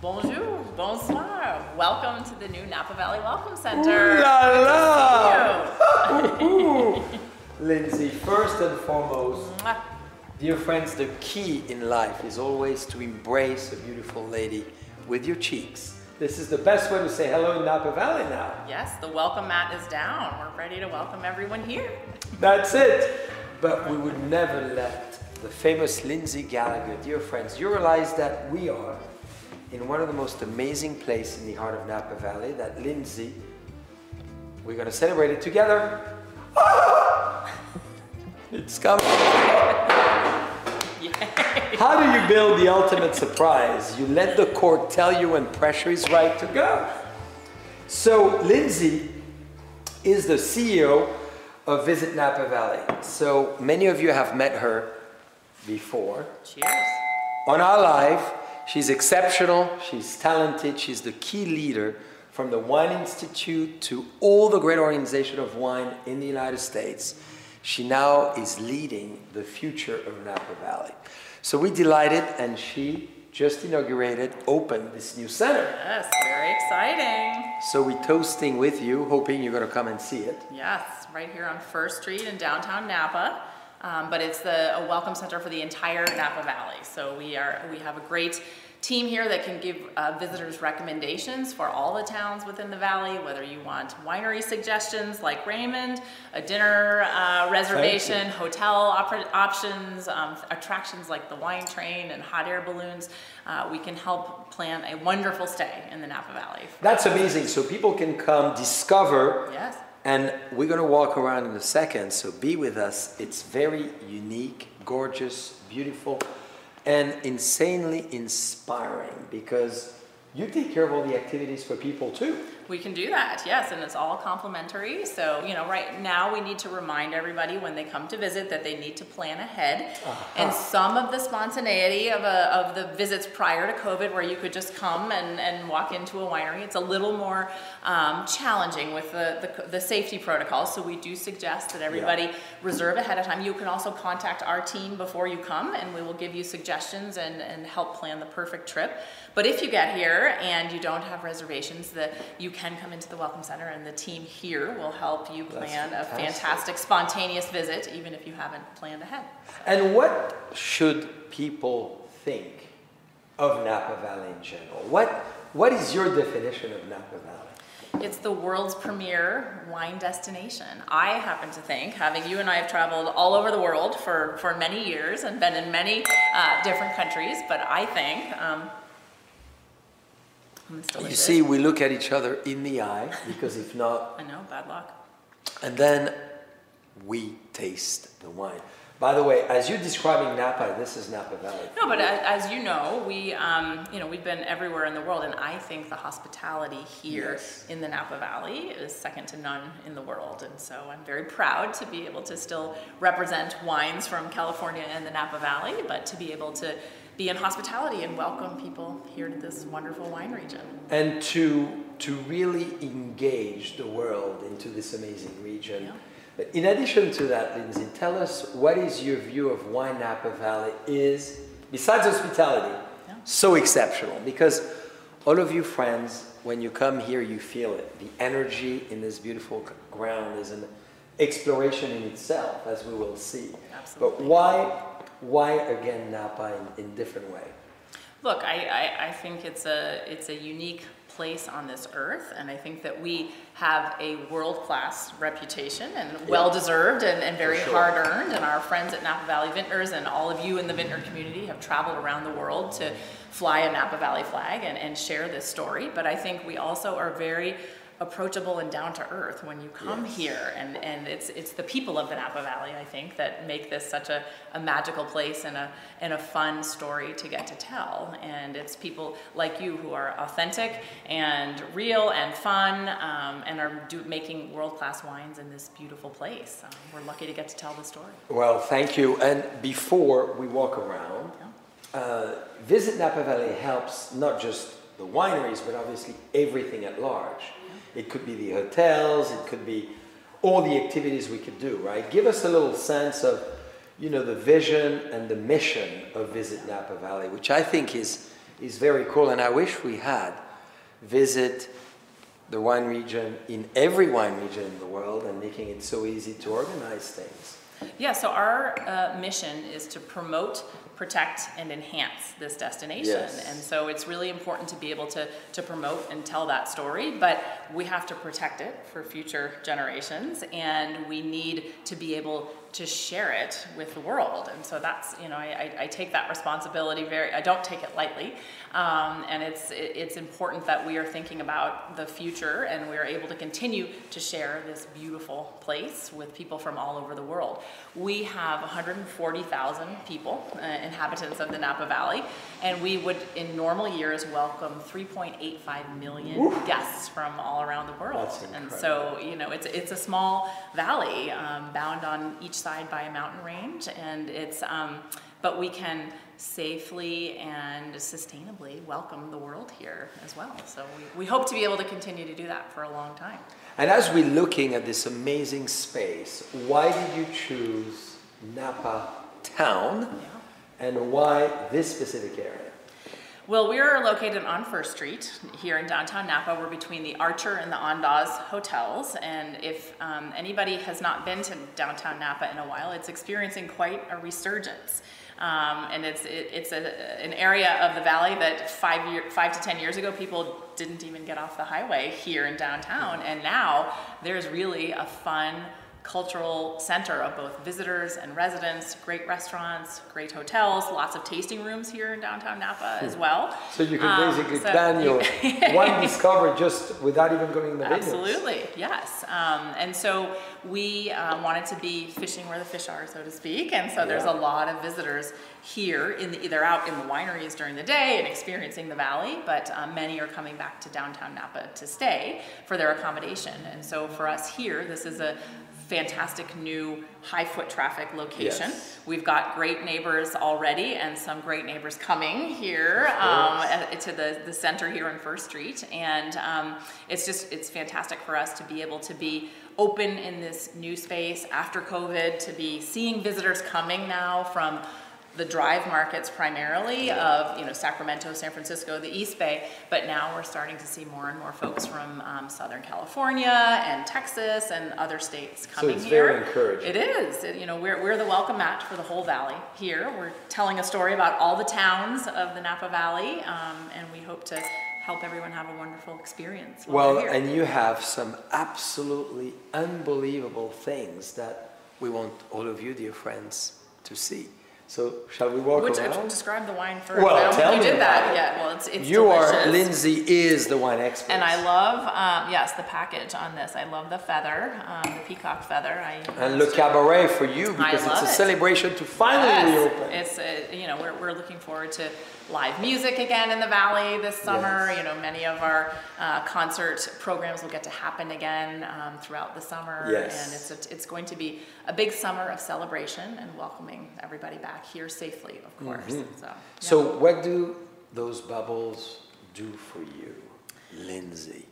Bonjour, bonsoir. Welcome to the new Napa Valley Welcome Center. Ooh la la! Lindsay, first and foremost, Mwah. dear friends, the key in life is always to embrace a beautiful lady with your cheeks. This is the best way to say hello in Napa Valley now. Yes, the welcome mat is down. We're ready to welcome everyone here. That's it. But we would never let the famous Lindsay Gallagher, dear friends, you realize that we are in one of the most amazing places in the heart of Napa Valley, that Lindsay, we're going to celebrate it together. It's coming. How do you build the ultimate surprise? You let the cork tell you when pressure is right to go. So, Lindsay is the CEO of Visit Napa Valley. So, many of you have met her before. Cheers. On our live, she's exceptional, she's talented, she's the key leader from the Wine Institute to all the great organization of wine in the United States. She now is leading the future of Napa Valley. So we're delighted, and she just inaugurated, opened this new center. Yes, very exciting. So we're toasting with you, hoping you're going to come and see it. Yes, right here on First Street in downtown Napa. Um, but it's the a welcome center for the entire Napa Valley. So we are we have a great team here that can give uh, visitors recommendations for all the towns within the valley. Whether you want winery suggestions like Raymond, a dinner uh, reservation, hotel op- options, um, attractions like the wine train and hot air balloons, uh, we can help plan a wonderful stay in the Napa Valley. That's amazing. So people can come discover Yes. And we're going to walk around in a second, so be with us. It's very unique, gorgeous, beautiful, and insanely inspiring because you take care of all the activities for people too. We can do that, yes, and it's all complimentary. So, you know, right now we need to remind everybody when they come to visit that they need to plan ahead. And some of the spontaneity of, a, of the visits prior to COVID, where you could just come and, and walk into a winery, it's a little more um, challenging with the, the, the safety protocols. So, we do suggest that everybody reserve ahead of time. You can also contact our team before you come, and we will give you suggestions and, and help plan the perfect trip. But if you get here and you don't have reservations, that you can come into the Welcome Center, and the team here will help you plan a fantastic. spontaneous visit, even if you haven't planned ahead. And what should people think of Napa Valley in general? What, what is your definition of Napa Valley? It's the world's premier wine destination. I happen to think, having you and I have traveled all over the world for, for many years and been in many uh, different countries, but I think um, You see, we look at each other in the eye because if not, I know, bad luck. And then we taste the wine. By the way, as you're describing Napa, this is Napa Valley. No, but as you know, we, um, you know, we've been everywhere in the world, and I think the hospitality here Yes. in the Napa Valley is second to none in the world. And so I'm very proud to be able to still represent wines from California and the Napa Valley, but to be able to be in hospitality and welcome people here to this wonderful wine region. And to, to really engage the world into this amazing region. Yeah. In addition to that, Lindsay, tell us what is your view of why Napa Valley is, besides hospitality, Yeah. so exceptional? Because all of you friends, when you come here, you feel it. The energy in this beautiful ground is an exploration in itself, as we will see. Absolutely. But why, why again Napa in, in different way? Look, I, I, I think it's a, it's a unique place on this earth, and I think that we have a world class reputation and well deserved and, and very sure. hard earned. And our friends at Napa Valley Vintners and all of you in the vintner community have traveled around the world to fly a Napa Valley flag and, and share this story. But I think we also are very approachable and down to earth when you come Yes. here and, and it's it's the people of the Napa Valley I think that make this such a, a magical place and a and a fun story to get to tell and it's people like you who are authentic and real and fun um, and are do, making world-class wines in this beautiful place um, we're lucky to get to tell the story Well, thank you. And before we walk around, uh, Visit Napa Valley helps not just the wineries, but obviously everything at large. It could be the hotels, it could be all the activities we could do, right? Give us a little sense of, you know, the vision and the mission of Visit Napa Valley, which I think is is very cool. And I wish we had visit the wine region in every wine region in the world and making it so easy to organize things. Yeah, so our uh, mission is to promote protect and enhance this destination. Yes. And so it's really important to be able to, to promote and tell that story, but we have to protect it for future generations and we need to be able to share it with the world. And so that's, you know, I, I, I take that responsibility very, I don't take it lightly. Um, and it's, it, it's important that we are thinking about the future and we are able to continue to share this beautiful place with people from all over the world. We have 140,000 people, uh, inhabitants of the Napa Valley, and we would, in normal years, welcome 3.85 million Woo. guests from all around the world. And so, you know, it's, it's a small valley um, bound on each side by a mountain range, and it's, um, but we can safely and sustainably welcome the world here as well. So we, we hope to be able to continue to do that for a long time. And as we're looking at this amazing space, why did you choose Napa Town yeah. and why this specific area? Well, we are located on First Street here in downtown Napa. We're between the Archer and the Andaz hotels. And if um, anybody has not been to downtown Napa in a while, it's experiencing quite a resurgence. Um, and it's it, it's a, an area of the valley that five year, five to ten years ago people didn't even get off the highway here in downtown, and now there's really a fun cultural center of both visitors and residents, great restaurants, great hotels, lots of tasting rooms here in downtown Napa as hmm. well. So you can um, basically so plan your one discovery just without even going in the Absolutely, yes. Um, and so we um, wanted to be fishing where the fish are, so to speak, and so yeah. there's a lot of visitors here. In the, they're out in the wineries during the day and experiencing the valley, but um, many are coming back to downtown Napa to stay for their accommodation. And so for us here, this is a fantastic new high foot traffic location. Yes. We've got great neighbors already and some great neighbors coming here um, to the, the center here on First Street. And um, it's just, it's fantastic for us to be able to be open in this new space after COVID, to be seeing visitors coming now from the drive markets primarily of you know Sacramento, San Francisco, the East Bay, but now we're starting to see more and more folks from um, Southern California and Texas and other states coming here. So it's here. very encouraging. It is. It, you know, we're, we're the welcome mat for the whole valley here. We're telling a story about all the towns of the Napa Valley, um, and we hope to help everyone have a wonderful experience. Well, and you have some absolutely unbelievable things that we want all of you, dear friends, to see. So shall we walk Which, around? describe the wine first. Well, I don't tell think you me did that yet. Well, it's, it's You delicious. are, Lindsay is the wine expert. And I love, um, yes, the package on this. I love the feather, um, the peacock feather. I and Le Cabaret for you because it's a it. celebration to finally yes. reopen. It's, a, you know, we're, we're looking forward to live music again in the valley this summer. Yes. You know, many of our uh, concert programs will get to happen again um, throughout the summer. Yes. And it's, a, it's going to be a big summer of celebration and welcoming everybody back here safely, of course. Mm-hmm. So, yeah. so, what do those bubbles do for you, Lindsay?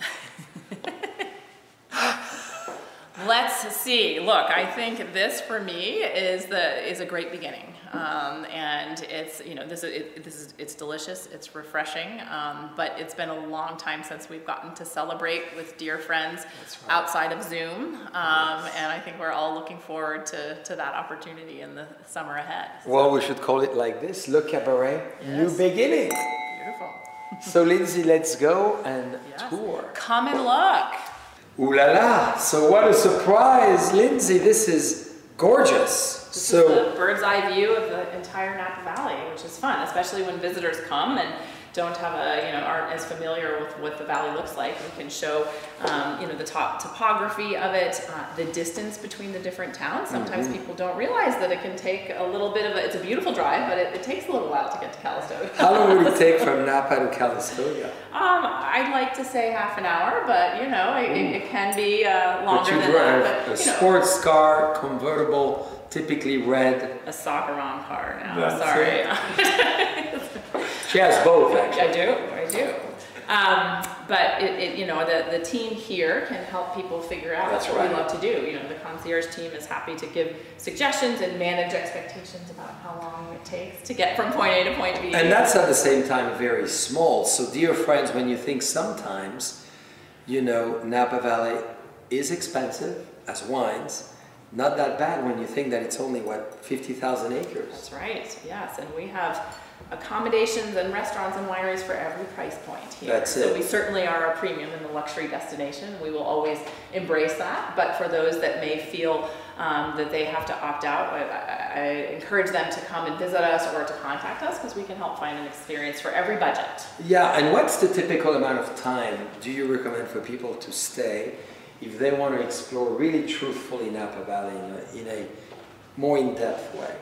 Let's see. Look, I think this for me is the is a great beginning, um, and it's you know this is it, this is it's delicious, it's refreshing, um, but it's been a long time since we've gotten to celebrate with dear friends right. outside of Zoom, um, yes. and I think we're all looking forward to to that opportunity in the summer ahead. Well, we should call it like this: Le Cabaret, yes. new beginning. Beautiful. so, Lindsay, let's go and yes. tour. Come and look. Ooh la la! So what a surprise, Lindsay! This is gorgeous. This so is the bird's eye view of the entire Napa Valley, which is fun, especially when visitors come and don't have a, you know, aren't as familiar with what the valley looks like. We can show, um, you know, the top topography of it, uh, the distance between the different towns. Sometimes mm-hmm. people don't realize that it can take a little bit of a, it's a beautiful drive, but it, it takes a little while to get to Calistoga. How long would it take from Napa to Calistoga? Um, I'd like to say half an hour, but you know, it, it can be uh, longer than drive that. But, a sports know. car, convertible, typically red. A soccer mom car now, sorry. She has both, actually. I do, I do. Um, but it, it, you know, the, the team here can help people figure out That's what we love to do. You know, the concierge team is happy to give suggestions and manage expectations about how long it takes to get from point A to point B. And that's at the same time very small. So, dear friends, when you think sometimes, you know, Napa Valley is expensive as wines, not that bad when you think that it's only, what, 50,000 acres? That's right, yes, and we have accommodations and restaurants and wineries for every price point here. That's So it. we certainly are a premium and the luxury destination, we will always embrace that, but for those that may feel um, that they have to opt out, I, I- encourage them to come and visit us or to contact us, because we can help find an experience for every budget. Yeah, and what's the typical amount of time do you recommend for people to stay if they want to explore really truthfully Napa Valley in a, in a more in depth way?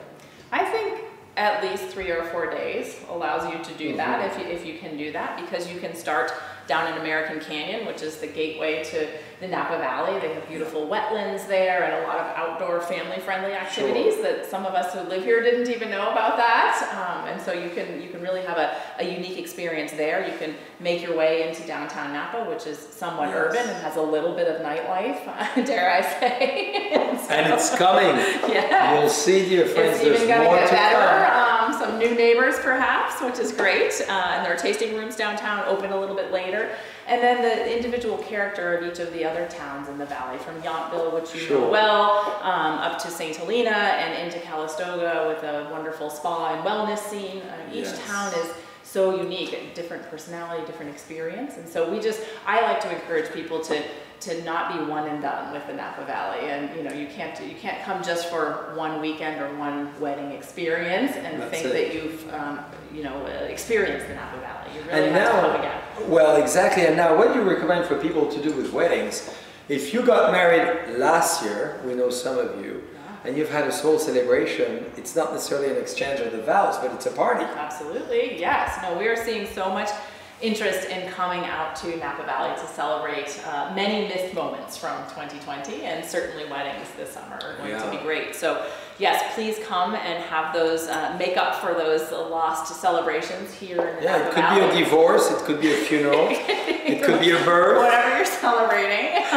I think at least three or four days allows you to do that Mm-hmm. if you, if you can do that because you can start down in American Canyon, which is the gateway to the Napa Valley. They have beautiful wetlands there and a lot of outdoor family friendly activities that some of us who live here didn't even know about that. Um, and so you can you can really have a, a unique experience there. You can make your way into downtown Napa, which is somewhat Yes. urban and has a little bit of nightlife, dare I say. and, so- And it's coming. yeah. You'll see, dear friends, It's there's more to better. come. Um, some new neighbors, perhaps, which is great. Uh, and there are tasting rooms downtown, open a little bit later. And then the individual character of each of the other towns in the valley, from Yountville, which you Sure. know well, um, up to St. Helena and into Calistoga with a wonderful spa and wellness scene. Uh, each Yes. town is so unique, different personality, different experience. And so we just, I like to encourage people to to not be one and done with the Napa Valley. And you know, you can't you can't come just for one weekend or one wedding experience and That's think it. that you've um, you know uh, experienced the Napa Valley. You really And have to come now, again. well, exactly. And now, what do you recommend for people to do with weddings? If you got married last year, we know some of you, and you've had a soul celebration, it's not necessarily an exchange of the vows, but it's a party. Absolutely, yes. No, we are seeing so much interest in coming out to Napa Valley to celebrate uh, many missed moments from 2020, and certainly weddings this summer are going to be great. So, yes, please come and have those uh, make up for those lost celebrations here in Yeah, Napa it could Valley. be a divorce, it could be a funeral, it could be a birth. Whatever you're celebrating.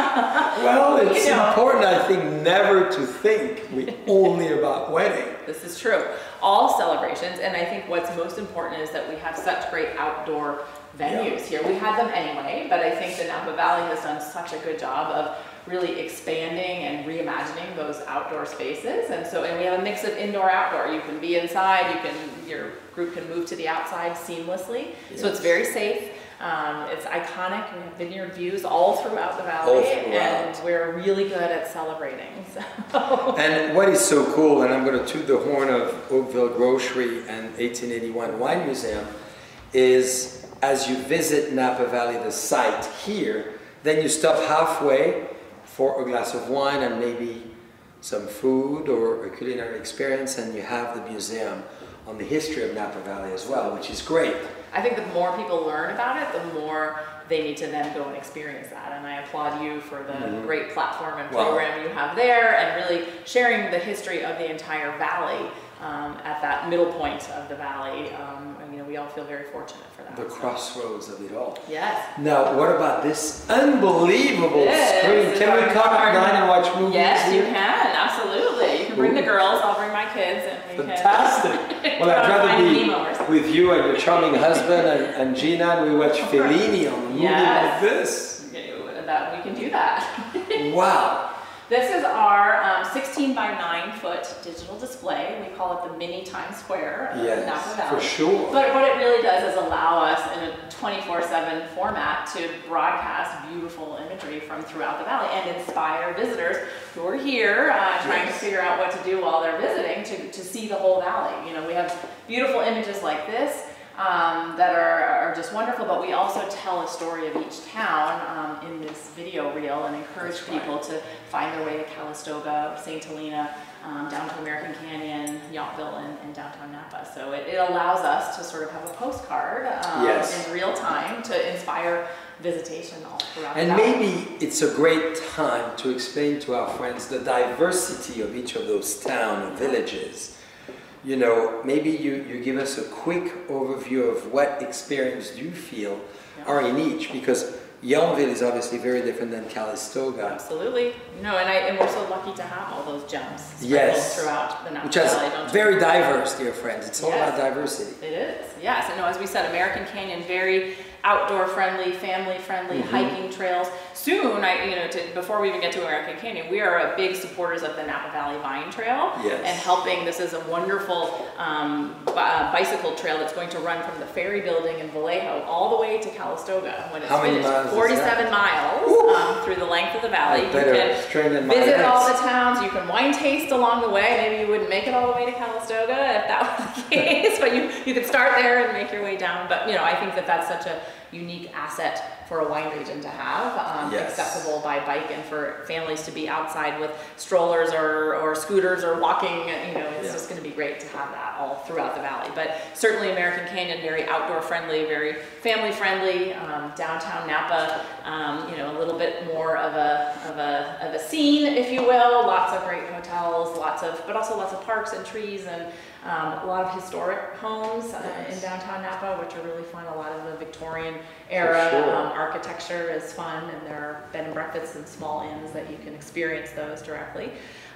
Well, it's You know. important, I think, never to think we only about wedding. This is true. All celebrations, and I think what's most important is that we have such great outdoor venues here. We had them anyway, but I think the Napa Valley has done such a good job of really expanding and reimagining those outdoor spaces. And so, and we have a mix of indoor outdoor. You can be inside, you can your group can move to the outside seamlessly. So it's very safe. Um, it's iconic. We have vineyard views all throughout the All valley, throughout. and we're really good at celebrating. So. And what is so cool, and I'm going to toot the horn of Oakville Grocery and 1881 Wine Museum, is as you visit Napa Valley, the site here, then you stop halfway for a glass of wine and maybe some food or a culinary experience, and you have the museum on the history of Napa Valley as well, which is great. I think the more people learn about it, the more they need to then go and experience that. And I applaud you for the great platform and Mm-hmm. Wow. program you have there and really sharing the history of the entire valley um, at that middle point of the valley. Um, and, you know, we all feel very fortunate for that. The so- crossroads of it all. Yes. Now, what about this unbelievable screen? Can we come nine and watch movies Yes, you can. Absolutely. You can bring the girls. I'll bring my kids and we Fantastic. can. Well, I'd rather be Nemo or something. with you and your charming husband and, and Gina, and we watch Fellini on a movie Yes. like this. Okay, That we can do that. Wow. This is our um, 16 by 9 foot digital display. We call it the mini Times Square Napa Yes, for sure. But what it really does is allow us in a 24-7 format to broadcast beautiful imagery from throughout the valley and inspire visitors who are here uh, trying to figure out what to do while they're visiting to, to see the whole valley. You know, we have beautiful images like this um, that are, are just wonderful, but we also tell a story of each town um, in this video reel and encourage That's right. people to find their way to Calistoga, St. Helena, um, down to American Canyon, Yountville, and, and downtown Napa. So it, it allows us to sort of have a postcard um, Yes. in real time to inspire visitation all throughout And maybe it's a great time to explain to our friends the diversity of each of those towns and villages. You know, maybe you, you give us a quick overview of what experience do you feel yeah. are in each because Yountville is obviously very different than Calistoga. Absolutely. No, and I and we're so lucky to have all those gems yes. throughout the Napa Which is very diverse, dear friends. It's all yes. about diversity. It is. Yes. And no, as we said, American Canyon, very outdoor friendly, family friendly, mm-hmm. hiking trails. Soon, I you know, to, before we even get to American Canyon, we are big supporters of the Napa Valley Vine Trail yes. and helping. This is a wonderful um, uh, bicycle trail that's going to run from the Ferry Building in Vallejo all the way to Calistoga when it's How finished. Miles 47 miles um, through the length of the valley. You can visit all the towns. You can wine taste along the way. Maybe you wouldn't make it all the way to Calistoga if that was the case, but you you could start there and make your way down. But you know, I think that that's such a unique asset for a wine region to have, um, yes. accessible by bike and for families to be outside with strollers or, or scooters or walking, you know, it's yeah. just going to be great to have that all throughout the valley. But certainly American Canyon, very outdoor friendly, very family friendly, um, downtown Napa, um, you know, a little bit more of a, of, a, of a scene, if you will, lots of great hotels, lots of, but also lots of parks and trees and um, a lot of historic homes uh, in downtown Napa, which are really fun. A lot of the Victorian era sure. um, architecture is fun, and there are bed and breakfasts and small inns that you can experience those directly.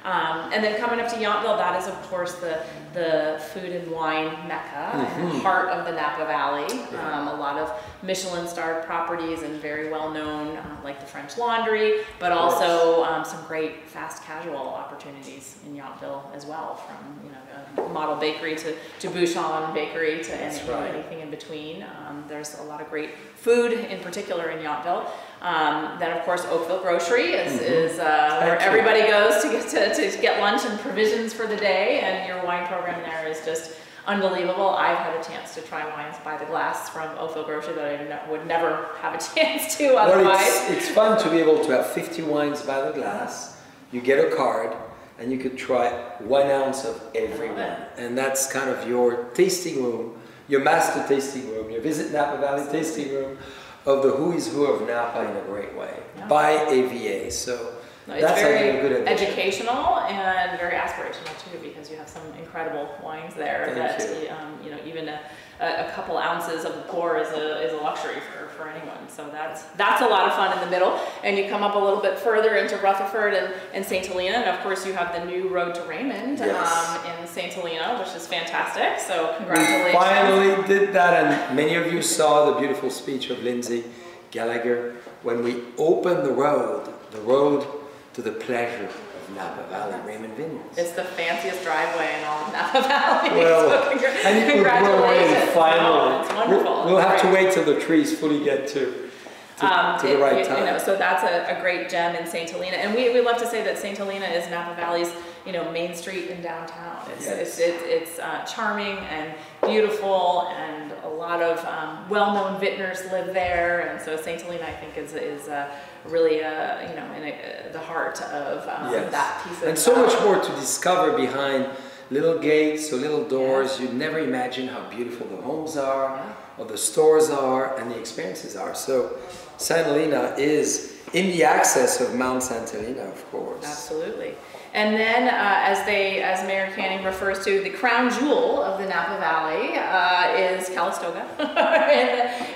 Um, and then coming up to Yountville, that is of course the, the food and wine mecca, mm-hmm. heart of the Napa Valley. Um, a lot of Michelin starred properties and very well known, uh, like the French Laundry, but also um, some great fast casual opportunities in Yountville as well, from you know model bakery to, to Bouchon bakery to any, right. anything in between. Um, there's a lot of great food, in particular in Yountville. Um, then, of course, Oakville Grocery is, mm-hmm. is uh, where everybody goes to get to, to get lunch and provisions for the day, and your wine program there is just unbelievable. I've had a chance to try wines by the glass from Oakville Grocery that I ne- would never have a chance to otherwise. Well, it's, it's fun to be able to have 50 wines by the glass. You get a card, and you could try one ounce of every one. And that's kind of your tasting room, your master tasting room, your Visit Napa Valley tasting room of the who is who of Napa in a great way yeah. by AVA. So no, it's very good educational and very aspirational too, because you have some incredible wines there Thank that you. Um, you know even a, a, couple ounces of pour is a, is a luxury for, for anyone. So that's that's a lot of fun in the middle. And you come up a little bit further into Rutherford and, and St. Helena, and of course you have the new road to Raymond yes. um, in St. Helena, which is fantastic. So congratulations! We finally did that, and many of you saw the beautiful speech of Lindsay Gallagher when we opened the road. The road to the pleasure of Napa Valley Raymond Vineyards. It's the fanciest driveway in all of Napa Valley. Well, so congr- and congratulations. Finally. Oh, it's wonderful. We'll, we'll have to wait till the trees fully get to to, um, to the right it, time. You know, so that's a, a, great gem in St. Helena. And we, we love to say that St. Helena is Napa Valley's, you know, main street in downtown. It's, yes. it's, it's, it's uh, charming and beautiful and a lot of um, well-known vintners live there. And so St. Helena, I think, is, is uh, really, uh, you know, in a, the heart of um, yes. that piece of And so much more to discover behind little gates or little doors. You'd never imagine how beautiful the homes are, yeah. or the stores are, and the experiences are. So St. Helena is in the access of Mount St. Helena, of course. Absolutely. And then, uh, as they, as Mayor Canning refers to, the crown jewel of the Napa Valley uh, is Calistoga,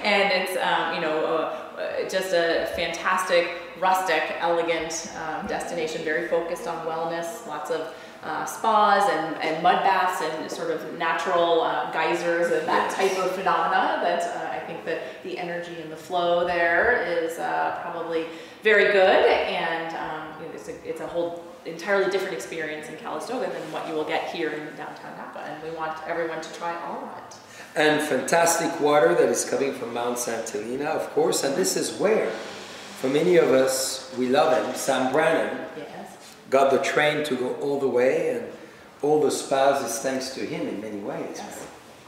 and, it's um, you know uh, just a fantastic, rustic, elegant um, destination, very focused on wellness, lots of uh, spas and, and mud baths and sort of natural uh, geysers and that type of phenomena that uh, I think that the energy and the flow there is uh, probably very good and um, you know, it's, a, it's a whole entirely different experience in Calistoga than what you will get here in downtown Napa and we want everyone to try all of it. And fantastic water that is coming from Mount St. Helena, of course, and this is where, for many of us, we love him, Sam Brannan. Yes got the train to go all the way, and all the spas is thanks to him in many ways. Yes. Right?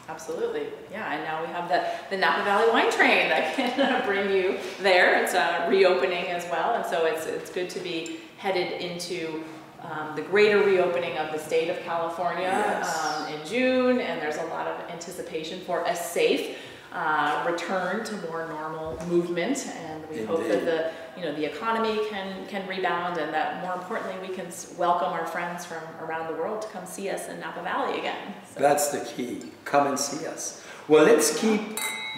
Absolutely, yeah. And now we have the, the Napa Valley Wine Train that can bring you there. It's uh, reopening as well, and so it's it's good to be headed into um, the greater reopening of the state of California yes. um, in June, and there's a lot of anticipation for a safe uh, return to more normal movement, and we hope that the you know the economy can can rebound, and that more importantly we can welcome our friends from around the world to come see us in Napa Valley again. So, That's the key. Come and see us. Well, let's keep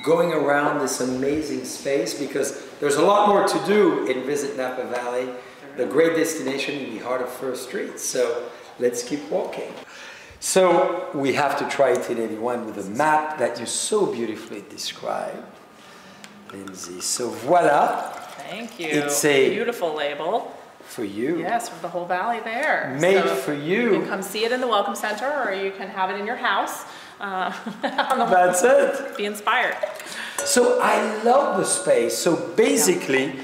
going around this amazing space because there's a lot more to do in Visit Napa Valley, the great destination in the heart of First Street. So let's keep walking. So we have to try 1881 with a map that you so beautifully described, Lindsay. So voila thank you. It's a- beautiful label. for you. Yes, for the whole valley there. Made So for You you. can come see it in the Welcome Center, or you can have it in your house. Uh, on the That's it. be inspired. So I love the space. So basically,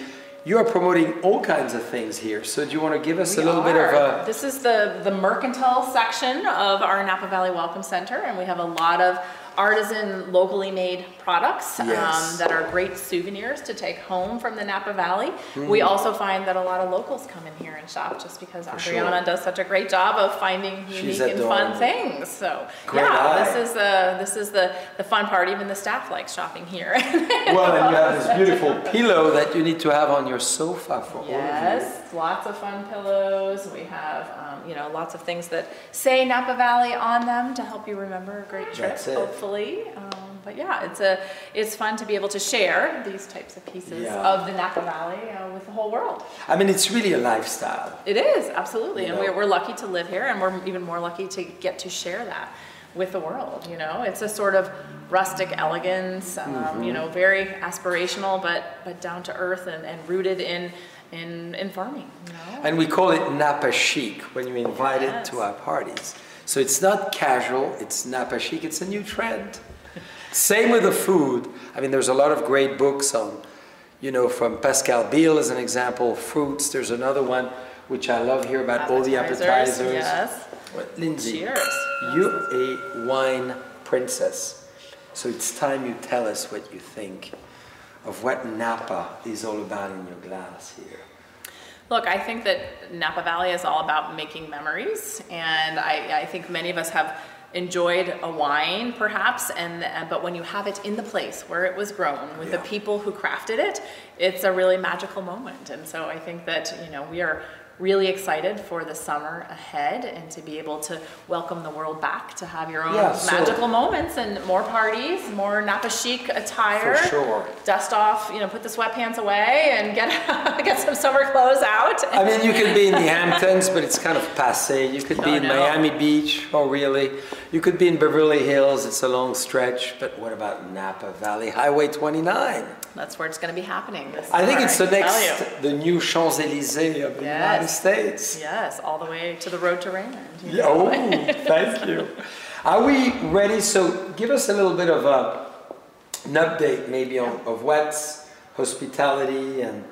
you are promoting all kinds of things here. So do you want to give us We a little bit of a This is the, the mercantile section of our Napa Valley Welcome Center, and we have a lot of artisan, locally made products um, that are great souvenirs to take home from the Napa Valley. Hmm. We also find that a lot of locals come in here and shop just because sure. Adriana does such a great job of finding unique and fun things. So Great yeah, eye. this is the this is the the fun part. Even the staff likes shopping here. well, and you have this beautiful pillow that you need to have on your sofa for all of you. Yes, lots of fun pillows. We have, um, you know, lots of things that say Napa Valley on them to help you remember a great trip, hopefully. Um, but yeah, it's a, it's fun to be able to share these types of pieces Yeah. of the Napa Valley uh, with the whole world. I mean, it's really a lifestyle. It is absolutely, You and we're, we're lucky to live here, and we're even more lucky to get to share that with the world. You know, it's a sort of rustic elegance. Um, Mm-hmm. You know, very aspirational, but but down to earth and, and rooted in in in farming. You know. And we call it Napa chic when you invite it to our parties. So it's not casual, it's Napa chic, it's a new trend. Same with the food. I mean, there's a lot of great books on, you know, from Pascal Biel as an example, fruits. There's another one which I love here about all the appetizers. Yes. Lindsay, Cheers. you're a wine princess. So it's time you tell us what you think of what Napa is all about in your glass here. Look, I think that Napa Valley is all about making memories, and I, I think many of us have enjoyed a wine, perhaps, and uh, but when you have it in the place where it was grown with Yeah. the people who crafted it, it's a really magical moment. And so I think that you know we are really excited for the summer ahead and to be able to welcome the world back to have your own Yeah, so- magical moments and more parties, more Napa chic attire For sure. dust off, you know, put the sweatpants away and get get some summer clothes out. I mean, you could be in the Hamptons, but it's kind of passe. You could be Oh, in no. Miami Beach, oh really? You could be in Beverly Hills, it's a long stretch, but what about Napa Valley Highway 29? That's where it's going to be happening. This I think it's the next, the new Champs Elysees of the Yes. United States. Yes, all the way to the road to Raymond. you know. Oh, thank you. Are we ready? So give us a little bit of a, an update maybe on, of what's hospitality and.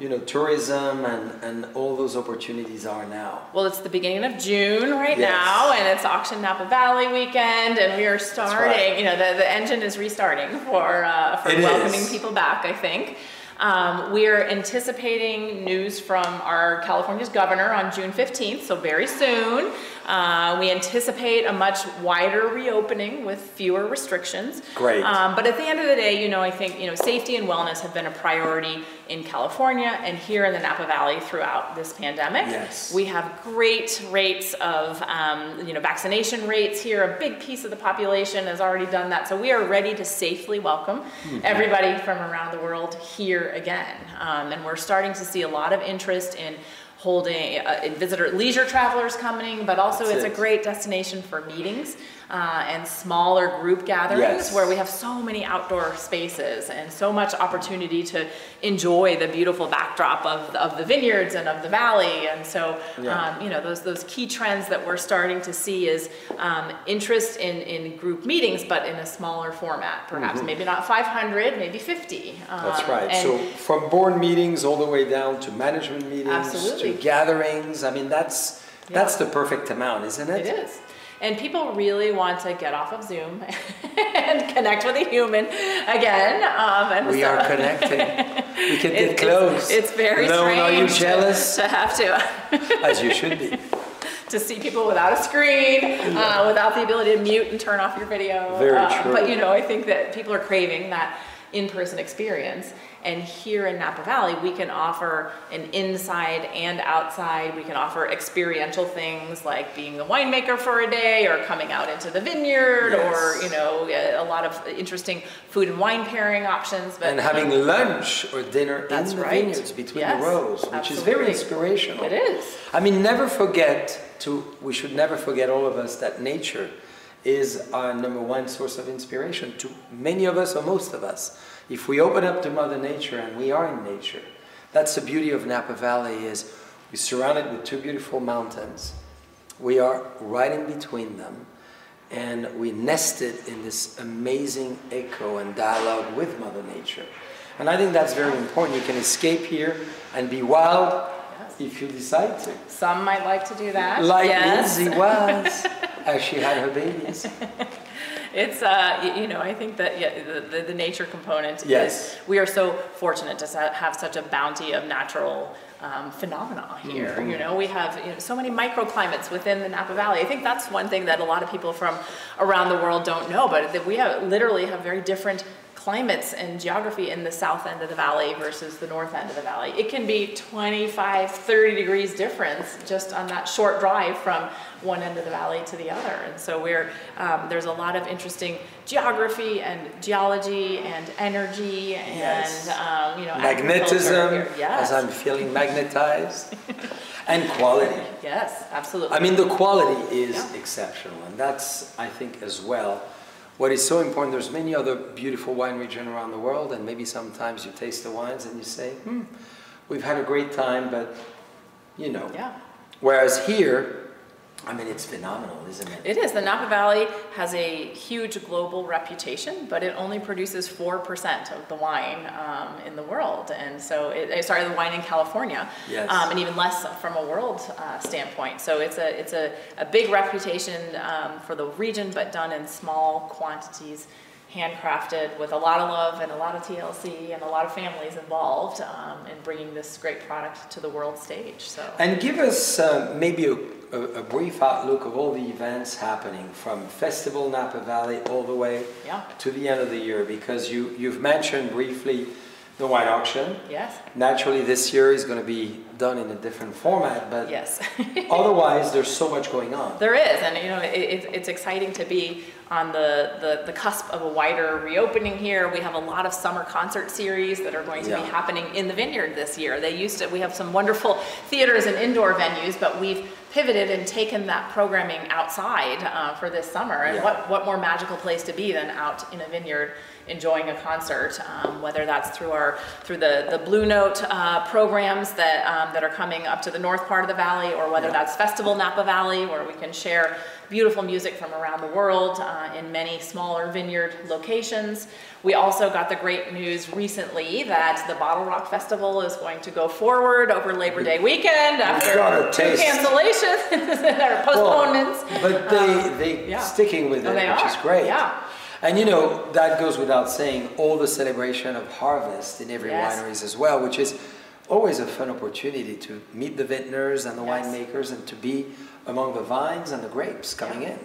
You know tourism and, and all those opportunities are now. Well, it's the beginning of June right Yes. now, and it's Auction Napa Valley weekend, and we are starting. right. You know, the, the engine is restarting for uh, for It welcoming is. people back. I think. Um, we are anticipating news from our California's governor on June 15th, so very soon. Uh, we anticipate a much wider reopening with fewer restrictions. Great. Um, but at the end of the day, you know, I think you know safety and wellness have been a priority in California and here in the Napa Valley throughout this pandemic. Yes. We have great rates of, um, you know, vaccination rates here. A big piece of the population has already done that. So we are ready to safely welcome everybody from around the world here again. Um, and we're starting to see a lot of interest in holding uh, visitor leisure travelers coming, but also That's it's it. a great destination for meetings uh, and smaller group gatherings Yes. where we have so many outdoor spaces and so much opportunity to enjoy the beautiful backdrop of, of the vineyards and of the valley. And so, Yeah. um, you know, those, those key trends that we're starting to see is um, interest in, in group meetings, but in a smaller format, perhaps. Maybe not 500, maybe 50. Mm-hmm. That's Um, right. So from board meetings all the way down to management meetings Absolutely. to gatherings. I mean, that's that's the perfect amount, isn't it? It is. And people really want to get off of Zoom and connect with a human again. Um, and We so- are connecting. We can get It's- close. It's, it's very Alone, strange are you jealous? To, have to. As you should be. to see people without a screen, uh, without the ability to mute and turn off your video. Very Uh, true. But you know, I think that people are craving that in-person experience. And here in Napa Valley, we can offer an inside and outside. We can offer experiential things like being a winemaker for a day, or coming out into the vineyard, Yes. or you know, a lot of interesting food and wine pairing options. But and having lunch or dinner That's in the right. vineyards between Yes, the rows, which is very inspirational. it is. I mean, never forget to, we should never forget, all of us, that nature is our number one source of inspiration to many of us or most of us. If we open up to Mother Nature and we are in nature, that's the beauty of Napa Valley is we're surrounded with two beautiful mountains. We are right in between them and we nested in this amazing echo and dialogue with Mother Nature. And I think that's very important. You can escape here and be wild if you decide to. Some might like to do that. Like yes. Lindsay was as she had her babies. It's, uh, you know, I think that yeah, the, the, nature component Yes. is, we are so fortunate to have such a bounty of natural um, phenomena here. Mm-hmm. You know, we have you know, so many microclimates within the Napa Valley. I think that's one thing that a lot of people from around the world don't know, but that we have, literally have very different climates and geography in the south end of the valley versus the north end of the valley. It can be 25, 30 degrees difference just on that short drive from one end of the valley to the other. And so we're, um, there's a lot of interesting geography and geology and energy and, Yes. um, you know, Magnetism. Yes. as I'm feeling magnetized, and quality. yes, absolutely. I mean, the quality is Yeah. exceptional, and that's, I think, as well. What is so important, there's many other beautiful wine regions around the world, and maybe sometimes you taste the wines and you say, hmm, we've had a great time, but, you know. yeah. Whereas here, I mean, it's phenomenal, isn't it? It is. The Napa Valley has a huge global reputation, but it only produces 4% of the wine um, in the world. And so, it, eh, sorry, the wine in California, Yes. um, and even less from a world uh, standpoint. So, it's a, it's a, a big reputation um, for the region, but done in small quantities, handcrafted with a lot of love and a lot of TLC and a lot of families involved um, in bringing this great product to the world stage. So, And give us uh, maybe a, a, a brief outlook of all the events happening from Festival Napa Valley all the way yeah, to the end of the year, because you, you've mentioned briefly the wine auction. yes, Naturally, this year is going to be done in a different format, but yes. otherwise, there's so much going on. There is, and you know, it, it, it's exciting to be on the, the, the cusp of a wider reopening here. We have a lot of summer concert series that are going to be happening in the vineyard this year. They used to, we have some wonderful theaters and indoor venues, but we've pivoted and taken that programming outside uh, for this summer. And Yeah. what, what more magical place to be than out in a vineyard enjoying a concert, um, whether that's through our through the the Blue Note uh, programs that um, that are coming up to the north part of the valley, or whether Yeah. that's Festival Napa Valley, where we can share beautiful music from around the world uh, in many smaller vineyard locations. We also got the great news recently that the Bottle Rock Festival is going to go forward over Labor Day weekend after two cancellations or postponements. But they, Um, they yeah. sticking with it, Oh, which is great. Yeah. And you know, that goes without saying, all the celebration of harvest in every Yes. wineries as well, which is always a fun opportunity to meet the vintners and the Yes. winemakers and to be among the vines and the grapes coming in.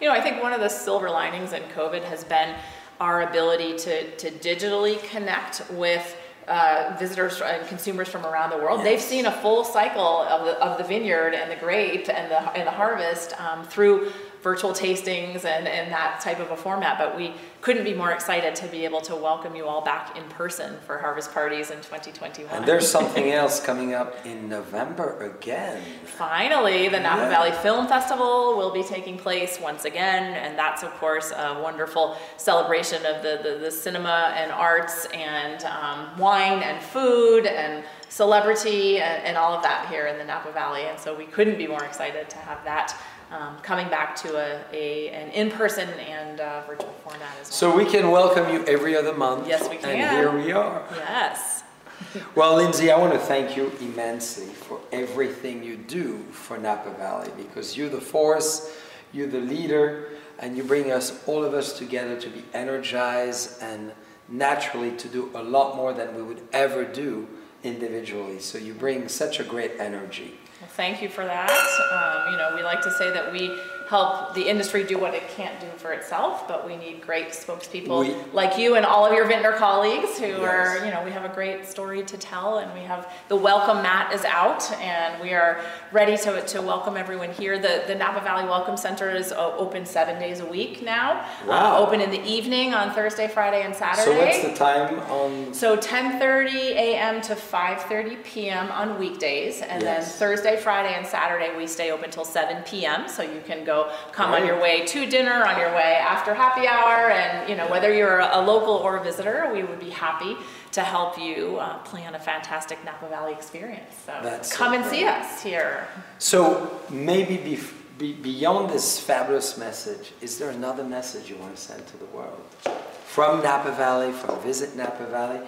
You know, I think one of the silver linings in COVID has been our ability to, to digitally connect with uh, visitors and consumers from around the world. They've seen a full cycle of the, of the vineyard and the grape and the, and the harvest um, through virtual tastings and, and that type of a format. But we couldn't be more excited to be able to welcome you all back in person for harvest parties in 2021. And there's something else coming up in November again. Finally, the Napa Yeah. Valley Film Festival will be taking place once again, and that's, of course, a wonderful celebration of the, the, the cinema and arts and um, wine and food and celebrity and, and all of that here in the Napa Valley. And so we couldn't be more excited to have that um, coming back to a, a, an in-person and uh, virtual format as well. So we can welcome you every other month. Yes, we can. And here we are. yes. Well, Lindsay, I want to thank you immensely for everything you do for Napa Valley because you're the force, you're the leader, and you bring us, all of us together to be energized and naturally to do a lot more than we would ever do individually. So you bring such a great energy. Well, thank you for that. Um, you know, we like to say that we help the industry do what it can't do for itself, but we need great spokespeople We- like you and all of your vintner colleagues who Yes. are, you know, we have a great story to tell and we have the welcome mat is out and we are ready to, to welcome everyone here. The, the Napa Valley Welcome Center is open seven days a week now. Wow. Uh, open in the evening on Thursday, Friday, and Saturday. So what's the time on? So 10:30 a.m. to 5:30 p.m. on weekdays, and then Thursday, Friday, and Saturday we stay open till 7 p.m. So you can go come on your way to dinner, on your way after happy hour, and you know whether you're a local or a visitor, we would be happy to help you uh, plan a fantastic Napa Valley experience. So That's so come and see us here. So maybe be, be, beyond this fabulous message, is there another message you want to send to the world? From Napa Valley, from Visit Napa Valley,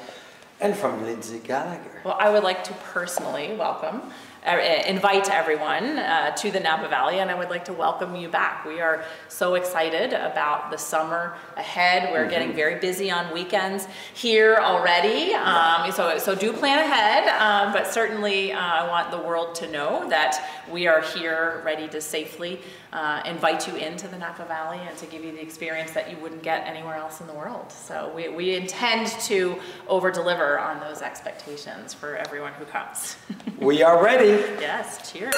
and from Lindsay Gallagher. Well, I would like to personally welcome, invite everyone uh, to the Napa Valley, and I would like to welcome you back. We are so excited about the summer ahead. We're getting very busy on weekends here already, um, so so do plan ahead. Um, but certainly, uh, I want the world to know that we are here, ready to safely uh, invite you into the Napa Valley and to give you the experience that you wouldn't get anywhere else in the world. So we, we intend to over deliver on those expectations for everyone who comes. We are ready. yes, cheers.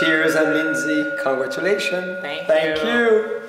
Cheers, and Lindsay, congratulations. Thank Thank you. you.